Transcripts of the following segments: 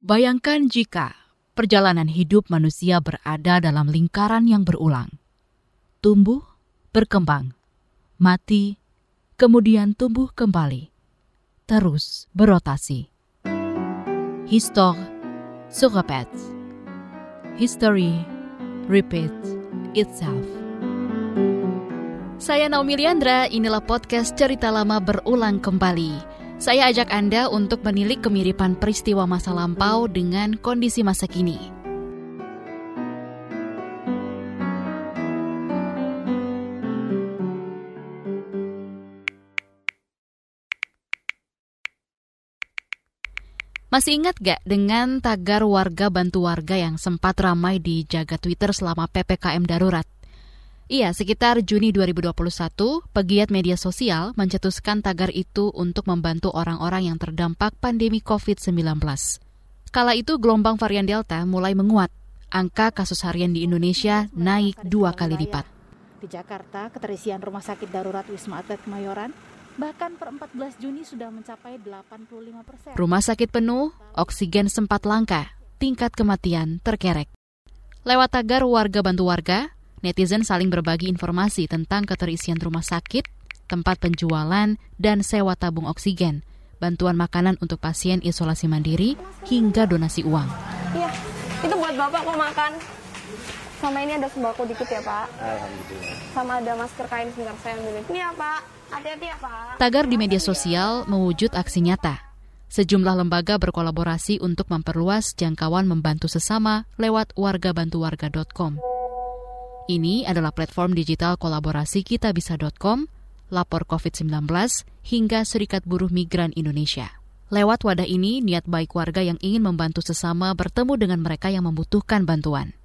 Bayangkan jika perjalanan hidup manusia berada dalam lingkaran yang berulang. Tumbuh, berkembang, mati, kemudian tumbuh kembali, terus berotasi. Histoire se répète. History repeats itself. Saya Naomi Liandra, inilah podcast cerita lama berulang kembali. Saya ajak Anda untuk menilik kemiripan peristiwa masa lampau dengan kondisi masa kini. Masih ingat gak dengan tagar warga bantu warga yang sempat ramai di jaga Twitter selama PPKM darurat? Iya, sekitar Juni 2021, pegiat media sosial mencetuskan tagar itu untuk membantu orang-orang yang terdampak pandemi COVID-19. Kala itu gelombang varian Delta mulai menguat. Angka kasus harian di Indonesia naik dua kali lipat. Di Jakarta, keterisian rumah sakit darurat Wisma Atlet Kemayoran bahkan per 14 Juni sudah mencapai 85 persen. Rumah sakit penuh, oksigen sempat langka, tingkat kematian terkerek. Lewat tagar warga bantu warga, netizen saling berbagi informasi tentang keterisian rumah sakit, tempat penjualan, dan sewa tabung oksigen, bantuan makanan untuk pasien isolasi mandiri, hingga donasi uang. Iya, itu buat Bapak mau makan. Sama ini ada sembako dikit ya Pak. Alhamdulillah. Sama ada masker kain sebentar saya ambilin. Ini ya Pak, hati-hati ya Pak. Tagar di media sosial mewujud aksi nyata. Sejumlah lembaga berkolaborasi untuk memperluas jangkauan membantu sesama lewat wargabantuwarga.com. Ini adalah platform digital kolaborasi kitabisa.com, Lapor COVID-19, hingga Serikat Buruh Migran Indonesia. Lewat wadah ini, niat baik warga yang ingin membantu sesama bertemu dengan mereka yang membutuhkan bantuan.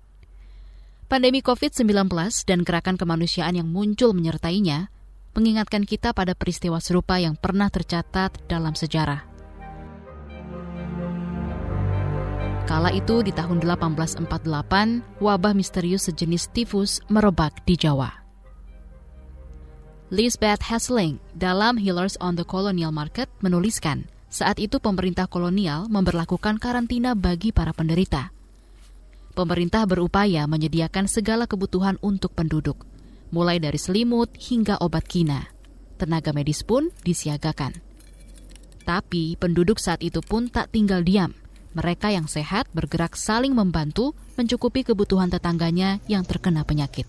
Pandemi COVID-19 dan gerakan kemanusiaan yang muncul menyertainya mengingatkan kita pada peristiwa serupa yang pernah tercatat dalam sejarah. Kala itu di tahun 1848, wabah misterius sejenis tifus merebak di Jawa. Lisbeth Hesling dalam Healers on the Colonial Market menuliskan, saat itu pemerintah kolonial memberlakukan karantina bagi para penderita. Pemerintah berupaya menyediakan segala kebutuhan untuk penduduk, mulai dari selimut hingga obat kina. Tenaga medis pun disiagakan. Tapi penduduk saat itu pun tak tinggal diam – mereka yang sehat bergerak saling membantu mencukupi kebutuhan tetangganya yang terkena penyakit.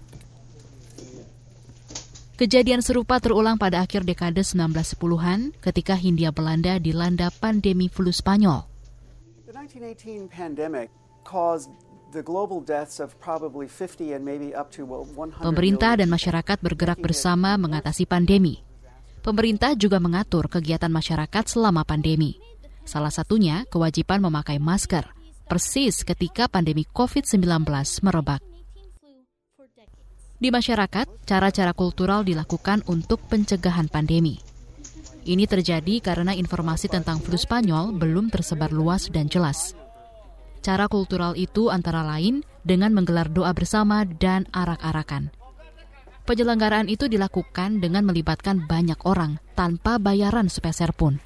Kejadian serupa terulang pada akhir dekade 1910-an ketika Hindia Belanda dilanda pandemi flu Spanyol. Pemerintah dan masyarakat bergerak bersama mengatasi pandemi. Pemerintah juga mengatur kegiatan masyarakat selama pandemi. Salah satunya kewajiban memakai masker, persis ketika pandemi COVID-19 merebak. Di masyarakat, cara-cara kultural dilakukan untuk pencegahan pandemi. Ini terjadi karena informasi tentang flu Spanyol belum tersebar luas dan jelas. Cara kultural itu antara lain dengan menggelar doa bersama dan arak-arakan. Penyelenggaraan itu dilakukan dengan melibatkan banyak orang tanpa bayaran sepeser pun.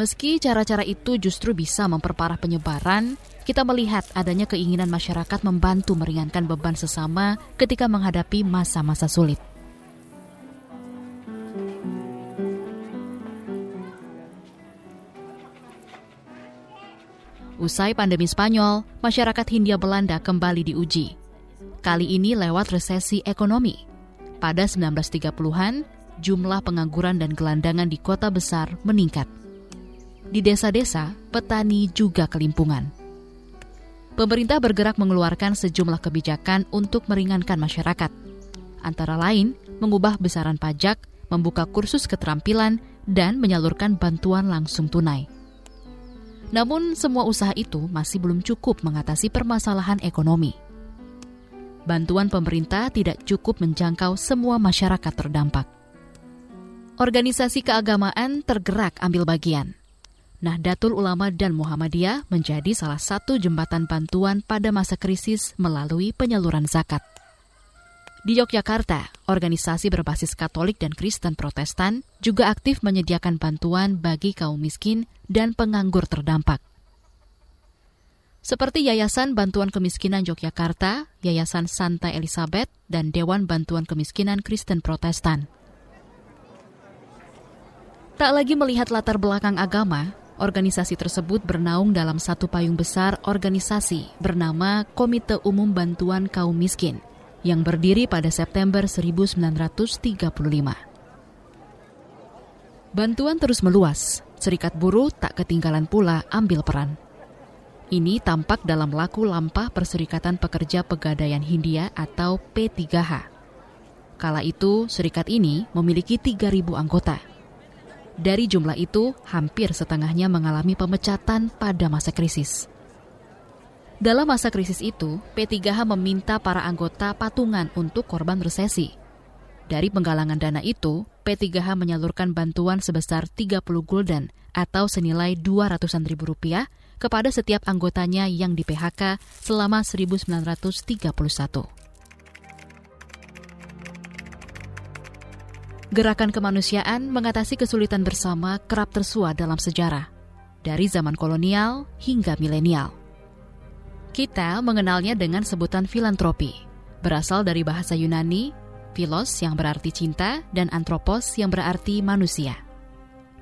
Meski cara-cara itu justru bisa memperparah penyebaran, kita melihat adanya keinginan masyarakat membantu meringankan beban sesama ketika menghadapi masa-masa sulit. Usai pandemi Spanyol, masyarakat Hindia Belanda kembali diuji. Kali ini lewat resesi ekonomi. Pada 1930-an, jumlah pengangguran dan gelandangan di kota besar meningkat di desa-desa, petani juga kelimpungan. Pemerintah bergerak mengeluarkan sejumlah kebijakan untuk meringankan masyarakat. Antara lain, mengubah besaran pajak, membuka kursus keterampilan, dan menyalurkan bantuan langsung tunai. Namun, semua usaha itu masih belum cukup mengatasi permasalahan ekonomi. Bantuan pemerintah tidak cukup menjangkau semua masyarakat terdampak. Organisasi keagamaan tergerak ambil bagian. Nahdlatul Ulama dan Muhammadiyah menjadi salah satu jembatan bantuan pada masa krisis melalui penyaluran zakat. Di Yogyakarta, organisasi berbasis Katolik dan Kristen Protestan juga aktif menyediakan bantuan bagi kaum miskin dan penganggur terdampak. seperti Yayasan Bantuan Kemiskinan Yogyakarta, Yayasan Santa Elizabeth, dan Dewan Bantuan Kemiskinan Kristen Protestan. Tak lagi melihat latar belakang agama, organisasi tersebut bernaung dalam satu payung besar organisasi bernama Komite Umum Bantuan Kaum Miskin yang berdiri pada September 1935. Bantuan terus meluas, serikat buruh tak ketinggalan pula ambil peran. Ini tampak dalam laku lampah Perserikatan Pekerja Pegadaian Hindia atau P3H. Kala itu, serikat ini memiliki 3.000 anggota. Dari jumlah itu, hampir setengahnya mengalami pemecatan pada masa krisis. Dalam masa krisis itu, P3H meminta para anggota patungan untuk korban resesi. Dari penggalangan dana itu, P3H menyalurkan bantuan sebesar 30 gulden atau senilai 200-an ribu rupiah kepada setiap anggotanya yang di PHK selama 1931. Gerakan kemanusiaan mengatasi kesulitan bersama kerap tersuah dalam sejarah, dari zaman kolonial hingga milenial. Kita mengenalnya dengan sebutan filantropi, berasal dari bahasa Yunani, filos yang berarti cinta dan antropos yang berarti manusia.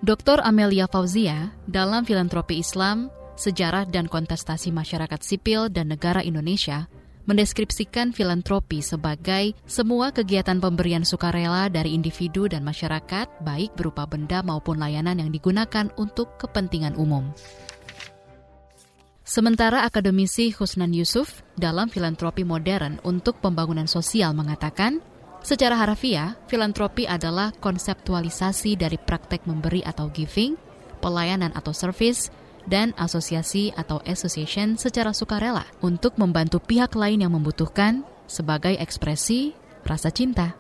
Dr. Amelia Fauzia dalam filantropi Islam Sejarah dan Kontestasi Masyarakat Sipil dan Negara Indonesia mendeskripsikan filantropi sebagai semua kegiatan pemberian sukarela dari individu dan masyarakat, baik berupa benda maupun layanan yang digunakan untuk kepentingan umum. Sementara akademisi Husnan Yusuf dalam filantropi modern untuk pembangunan sosial mengatakan, secara harfiah, filantropi adalah konseptualisasi dari praktek memberi atau giving, pelayanan atau service, dan asosiasi atau association secara sukarela untuk membantu pihak lain yang membutuhkan sebagai ekspresi rasa cinta.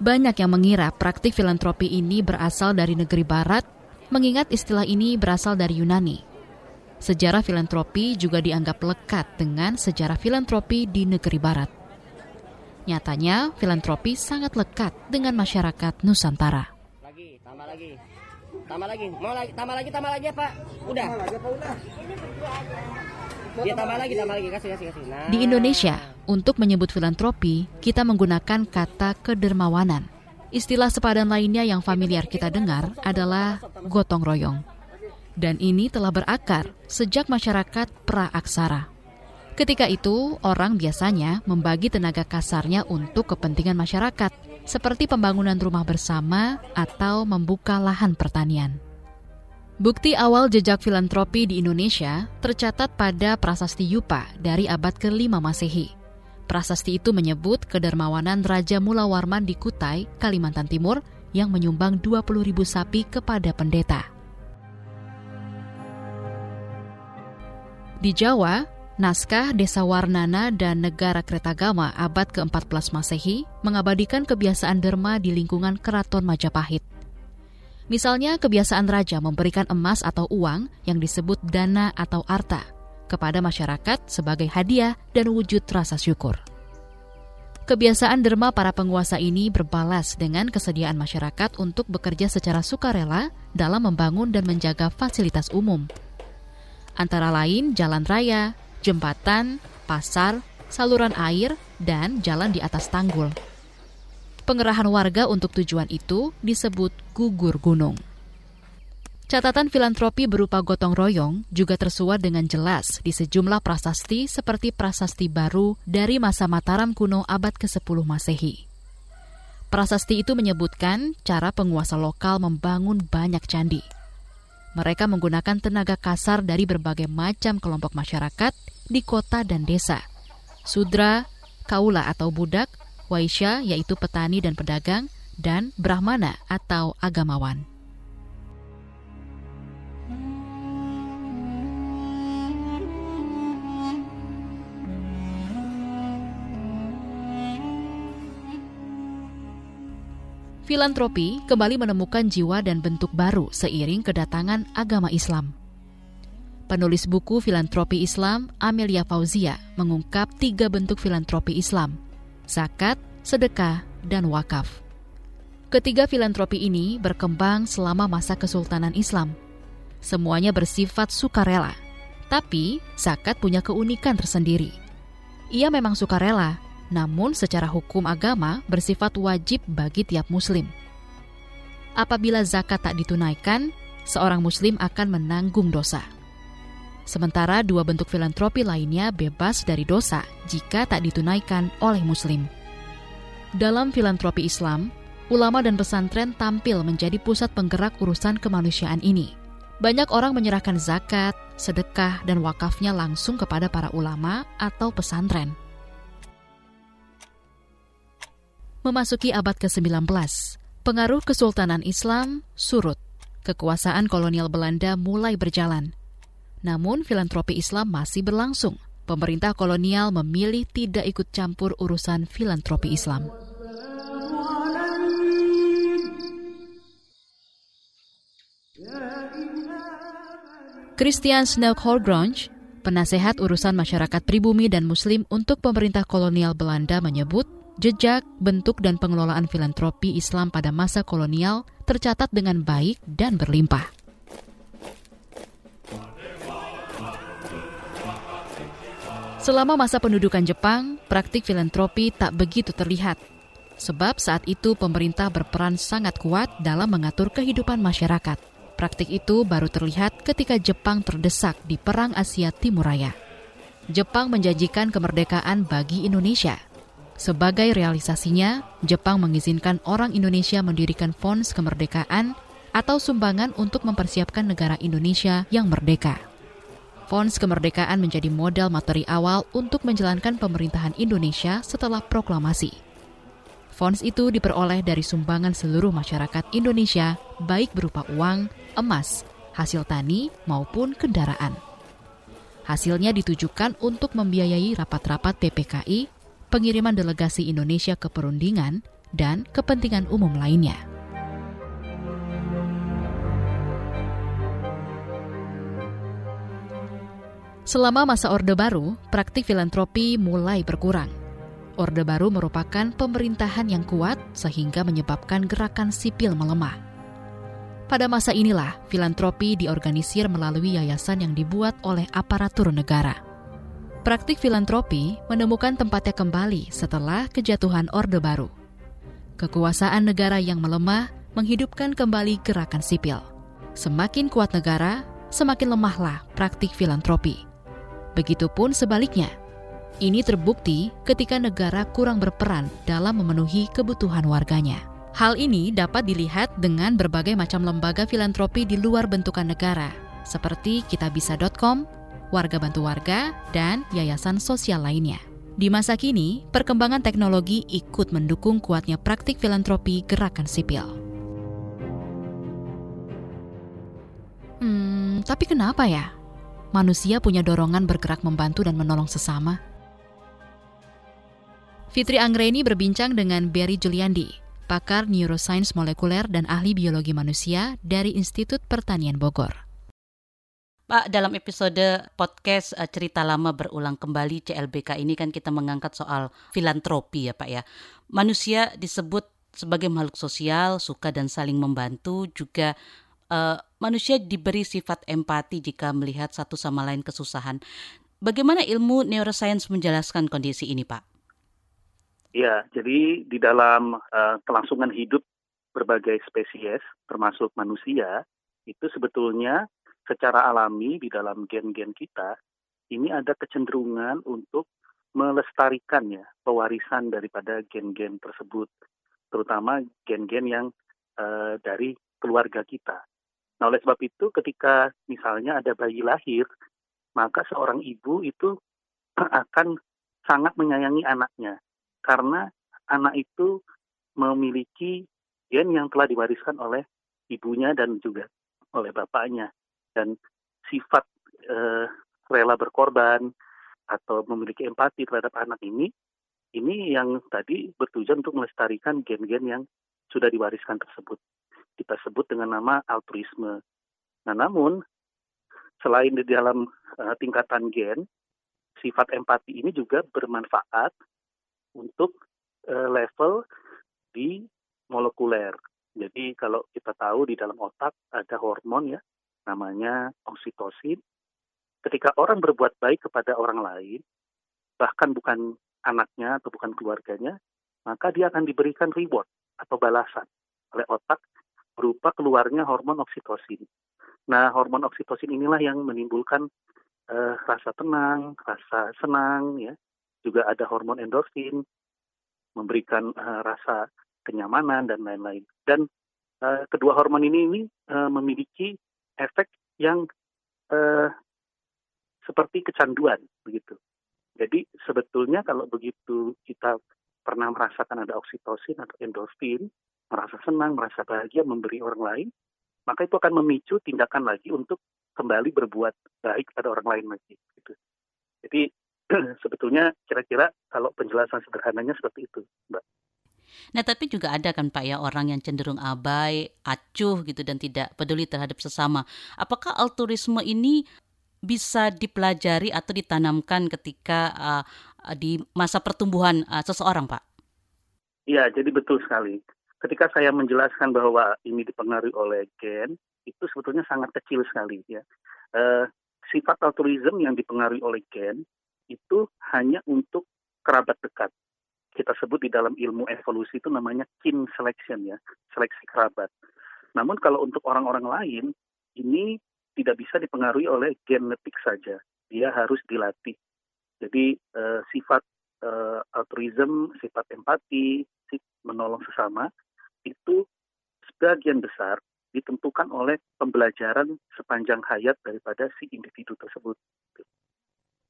Banyak yang mengira praktik filantropi ini berasal dari negeri barat, mengingat istilah ini berasal dari Yunani. Sejarah filantropi juga dianggap lekat dengan sejarah filantropi di negeri barat. Nyatanya, filantropi sangat lekat dengan masyarakat Nusantara. Lagi, tambah lagi. Tambah lagi. Mau lagi, tambah lagi, tambah lagi, Pak. Udah. Tambah lagi apa udah? Ya tambah lagi, tambah lagi. Kasih, kasih, kasih. Nah. Di Indonesia, untuk menyebut filantropi, kita menggunakan kata kedermawanan. Istilah sepadan lainnya yang familiar kita dengar adalah gotong royong. Dan ini telah berakar sejak masyarakat pra-aksara. Ketika itu, orang biasanya membagi tenaga kasarnya untuk kepentingan masyarakat – seperti pembangunan rumah bersama atau membuka lahan pertanian. Bukti awal jejak filantropi di Indonesia tercatat pada Prasasti Yupa dari abad ke-5 Masehi. Prasasti itu menyebut kedermawanan Raja Mulawarman di Kutai, Kalimantan Timur yang menyumbang 20 ribu sapi kepada pendeta. Di Jawa, Naskah Desa Warnana dan Negara Kretagama abad ke-14 Masehi mengabadikan kebiasaan derma di lingkungan Keraton Majapahit. Misalnya kebiasaan raja memberikan emas atau uang yang disebut dana atau arta kepada masyarakat sebagai hadiah dan wujud rasa syukur. Kebiasaan derma para penguasa ini berbalas dengan kesediaan masyarakat untuk bekerja secara sukarela dalam membangun dan menjaga fasilitas umum. Antara lain jalan raya, jembatan, pasar, saluran air, dan jalan di atas tanggul. Pengerahan warga untuk tujuan itu disebut gugur gunung. Catatan filantropi berupa gotong royong juga tersuat dengan jelas di sejumlah prasasti seperti prasasti baru dari masa Mataram kuno abad ke-10 Masehi. Prasasti itu menyebutkan cara penguasa lokal membangun banyak candi – mereka menggunakan tenaga kasar dari berbagai macam kelompok masyarakat di kota dan desa. Sudra, kaula atau budak, waisya yaitu petani dan pedagang, dan brahmana atau agamawan. Filantropi kembali menemukan jiwa dan bentuk baru seiring kedatangan agama Islam. Penulis buku Filantropi Islam, Amelia Fauzia, mengungkap tiga bentuk filantropi Islam, zakat, sedekah, dan wakaf. Ketiga filantropi ini berkembang selama masa Kesultanan Islam. Semuanya bersifat sukarela, Tapi, zakat punya keunikan tersendiri. Ia memang sukarela, namun secara hukum agama bersifat wajib bagi tiap muslim. Apabila zakat tak ditunaikan, seorang muslim akan menanggung dosa. Sementara dua bentuk filantropi lainnya bebas dari dosa jika tak ditunaikan oleh muslim. Dalam filantropi Islam, ulama dan pesantren tampil menjadi pusat penggerak urusan kemanusiaan ini. Banyak orang menyerahkan zakat, sedekah, dan wakafnya langsung kepada para ulama atau pesantren. Memasuki abad ke-19, pengaruh Kesultanan Islam surut. Kekuasaan kolonial Belanda mulai berjalan. Namun filantropi Islam masih berlangsung. Pemerintah kolonial memilih tidak ikut campur urusan filantropi Islam. Christian Snelk Holgronch, penasehat urusan masyarakat pribumi dan muslim untuk pemerintah kolonial Belanda menyebut, jejak, bentuk, dan pengelolaan filantropi Islam pada masa kolonial tercatat dengan baik dan berlimpah. Selama masa pendudukan Jepang, praktik filantropi tak begitu terlihat. Sebab saat itu pemerintah berperan sangat kuat dalam mengatur kehidupan masyarakat. Praktik itu baru terlihat ketika Jepang terdesak di Perang Asia Timur Raya. Jepang menjanjikan kemerdekaan bagi Indonesia. Sebagai realisasinya, Jepang mengizinkan orang Indonesia mendirikan Fons Kemerdekaan atau sumbangan untuk mempersiapkan negara Indonesia yang merdeka. Fons Kemerdekaan menjadi modal materi awal untuk menjalankan pemerintahan Indonesia setelah proklamasi. Fons itu diperoleh dari sumbangan seluruh masyarakat Indonesia, baik berupa uang, emas, hasil tani, maupun kendaraan. Hasilnya ditujukan untuk membiayai rapat-rapat PPKI, pengiriman delegasi Indonesia ke perundingan, dan kepentingan umum lainnya. Selama masa Orde Baru, praktik filantropi mulai berkurang. Orde Baru merupakan pemerintahan yang kuat sehingga menyebabkan gerakan sipil melemah. Pada masa inilah, filantropi diorganisir melalui yayasan yang dibuat oleh aparatur negara. Praktik filantropi menemukan tempatnya kembali setelah kejatuhan Orde Baru. Kekuasaan negara yang melemah menghidupkan kembali gerakan sipil. Semakin kuat negara, semakin lemahlah praktik filantropi. Begitupun sebaliknya, ini terbukti ketika negara kurang berperan dalam memenuhi kebutuhan warganya. Hal ini dapat dilihat dengan berbagai macam lembaga filantropi di luar bentukan negara, seperti kitabisa.com, Warga Bantu Warga, dan yayasan sosial lainnya. Di masa kini, perkembangan teknologi ikut mendukung kuatnya praktik filantropi gerakan sipil. Hmm, tapi kenapa ya? Manusia punya dorongan bergerak membantu dan menolong sesama. Fitri Anggreni berbincang dengan Berry Juliandi, pakar neuroscience molekuler dan ahli biologi manusia dari Institut Pertanian Bogor. Pak, dalam episode podcast uh, Cerita Lama Berulang Kembali CLBK ini kan kita mengangkat soal filantropi ya Pak ya. Manusia disebut sebagai makhluk sosial, suka dan saling membantu, juga uh, manusia diberi sifat empati jika melihat satu sama lain kesusahan. Bagaimana ilmu neuroscience menjelaskan kondisi ini Pak? Ya, jadi di dalam uh, kelangsungan hidup berbagai spesies, termasuk manusia, itu sebetulnya secara alami di dalam gen-gen kita, ini ada kecenderungan untuk melestarikan ya pewarisan daripada gen-gen tersebut, terutama gen-gen yang uh, dari keluarga kita. Nah, oleh sebab itu, ketika misalnya ada bayi lahir, maka seorang ibu itu akan sangat menyayangi anaknya karena anak itu memiliki gen yang telah diwariskan oleh ibunya dan juga oleh bapaknya dan sifat eh, rela berkorban atau memiliki empati terhadap anak ini ini yang tadi bertujuan untuk melestarikan gen-gen yang sudah diwariskan tersebut kita sebut dengan nama altruisme. Nah, namun selain di dalam uh, tingkatan gen, sifat empati ini juga bermanfaat untuk uh, level di molekuler. Jadi kalau kita tahu di dalam otak ada hormon ya, namanya oksitosin. ketika orang berbuat baik kepada orang lain, bahkan bukan anaknya atau bukan keluarganya, maka dia akan diberikan reward atau balasan oleh otak berupa keluarnya hormon oksitosin. Nah, hormon oksitosin inilah yang menimbulkan uh, rasa tenang, rasa senang, ya. Juga ada hormon endorfin, memberikan uh, rasa kenyamanan dan lain-lain. Dan uh, kedua hormon ini ini uh, memiliki efek yang uh, seperti kecanduan, begitu. Jadi sebetulnya kalau begitu kita pernah merasakan ada oksitosin atau endorfin, merasa senang, merasa bahagia memberi orang lain, maka itu akan memicu tindakan lagi untuk kembali berbuat baik pada orang lain lagi. Gitu. Jadi sebetulnya kira-kira kalau penjelasan sederhananya seperti itu, Mbak. Nah, tapi juga ada kan Pak ya orang yang cenderung abai, acuh gitu dan tidak peduli terhadap sesama. Apakah altruisme ini bisa dipelajari atau ditanamkan ketika uh, di masa pertumbuhan uh, seseorang, Pak? Iya, jadi betul sekali ketika saya menjelaskan bahwa ini dipengaruhi oleh gen, itu sebetulnya sangat kecil sekali ya. Uh, sifat altruism yang dipengaruhi oleh gen itu hanya untuk kerabat dekat. Kita sebut di dalam ilmu evolusi itu namanya kin selection ya, seleksi kerabat. Namun kalau untuk orang-orang lain ini tidak bisa dipengaruhi oleh genetik saja. Dia harus dilatih. Jadi uh, sifat uh, altruism, sifat empati, menolong sesama itu sebagian besar ditentukan oleh pembelajaran sepanjang hayat daripada si individu tersebut.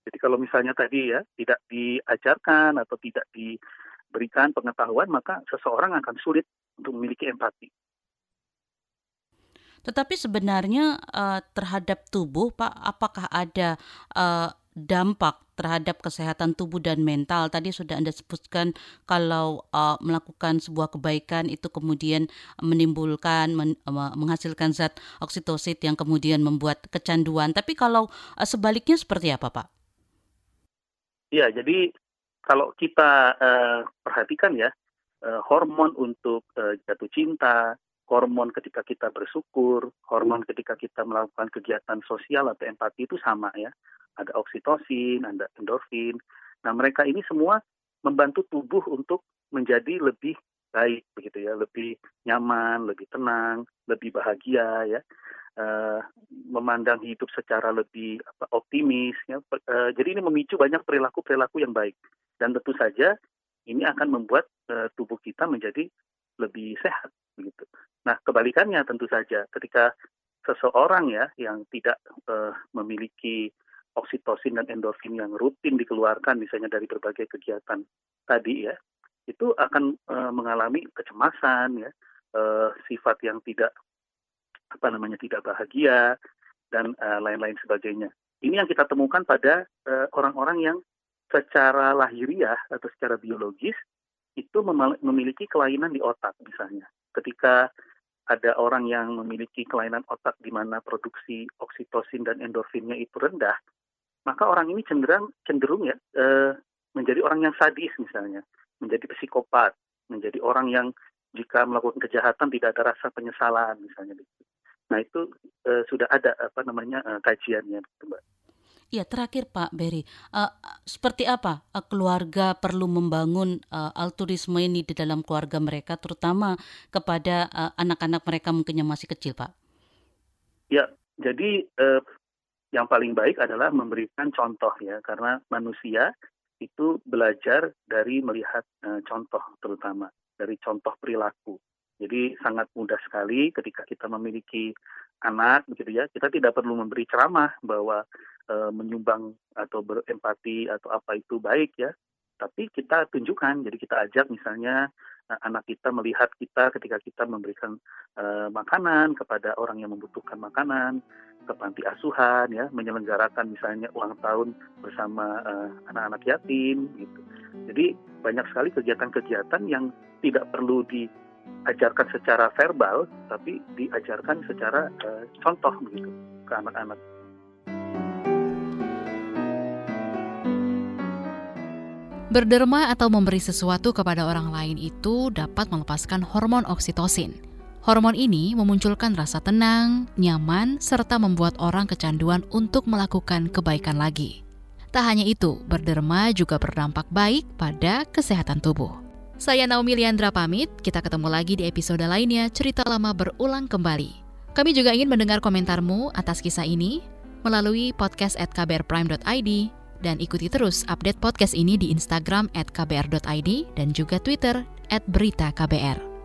Jadi kalau misalnya tadi ya tidak diajarkan atau tidak diberikan pengetahuan, maka seseorang akan sulit untuk memiliki empati. Tetapi sebenarnya uh, terhadap tubuh, Pak, apakah ada uh, dampak terhadap kesehatan tubuh dan mental. Tadi sudah Anda sebutkan kalau uh, melakukan sebuah kebaikan itu kemudian menimbulkan men, menghasilkan zat oksitosit yang kemudian membuat kecanduan. Tapi kalau uh, sebaliknya seperti apa, Pak? Ya, jadi kalau kita uh, perhatikan ya, uh, hormon untuk uh, jatuh cinta, hormon ketika kita bersyukur, hormon ketika kita melakukan kegiatan sosial atau empati itu sama ya ada oksitosin, ada endorfin. Nah, mereka ini semua membantu tubuh untuk menjadi lebih baik begitu ya, lebih nyaman, lebih tenang, lebih bahagia ya. Uh, memandang hidup secara lebih apa, optimis ya. Uh, jadi ini memicu banyak perilaku-perilaku yang baik. Dan tentu saja ini akan membuat uh, tubuh kita menjadi lebih sehat begitu. Nah, kebalikannya tentu saja ketika seseorang ya yang tidak uh, memiliki oksitosin dan endorfin yang rutin dikeluarkan misalnya dari berbagai kegiatan tadi ya itu akan e, mengalami kecemasan ya. E, sifat yang tidak apa namanya tidak bahagia dan lain-lain sebagainya. Ini yang kita temukan pada orang-orang yang secara lahiriah atau secara biologis itu memiliki kelainan di otak misalnya. Ketika ada orang yang memiliki kelainan otak di mana produksi oksitosin dan endorfinnya itu rendah, maka orang ini cenderung cenderung ya e, menjadi orang yang sadis misalnya, menjadi psikopat, menjadi orang yang jika melakukan kejahatan tidak ada rasa penyesalan misalnya gitu. Nah itu e, sudah ada apa namanya e, kajiannya, gitu, Mbak. Ya terakhir Pak Berry, uh, seperti apa uh, keluarga perlu membangun uh, altruisme ini di dalam keluarga mereka, terutama kepada anak-anak uh, mereka mungkin yang masih kecil, Pak? Ya, jadi uh, yang paling baik adalah memberikan contoh ya karena manusia itu belajar dari melihat uh, contoh terutama dari contoh perilaku. Jadi sangat mudah sekali ketika kita memiliki anak begitu ya, kita tidak perlu memberi ceramah bahwa uh, menyumbang atau berempati atau apa itu baik ya. Tapi kita tunjukkan, jadi kita ajak misalnya uh, anak kita melihat kita ketika kita memberikan uh, makanan kepada orang yang membutuhkan makanan, ke panti asuhan ya menyelenggarakan misalnya ulang tahun bersama uh, anak-anak yatim gitu. Jadi banyak sekali kegiatan-kegiatan yang tidak perlu diajarkan secara verbal tapi diajarkan secara uh, contoh begitu ke anak-anak. Berderma atau memberi sesuatu kepada orang lain itu dapat melepaskan hormon oksitosin Hormon ini memunculkan rasa tenang, nyaman, serta membuat orang kecanduan untuk melakukan kebaikan lagi. Tak hanya itu, berderma juga berdampak baik pada kesehatan tubuh. Saya Naomi Liandra pamit, kita ketemu lagi di episode lainnya Cerita Lama Berulang Kembali. Kami juga ingin mendengar komentarmu atas kisah ini melalui podcast at kbrprime.id dan ikuti terus update podcast ini di Instagram at kbr.id dan juga Twitter at berita KBR.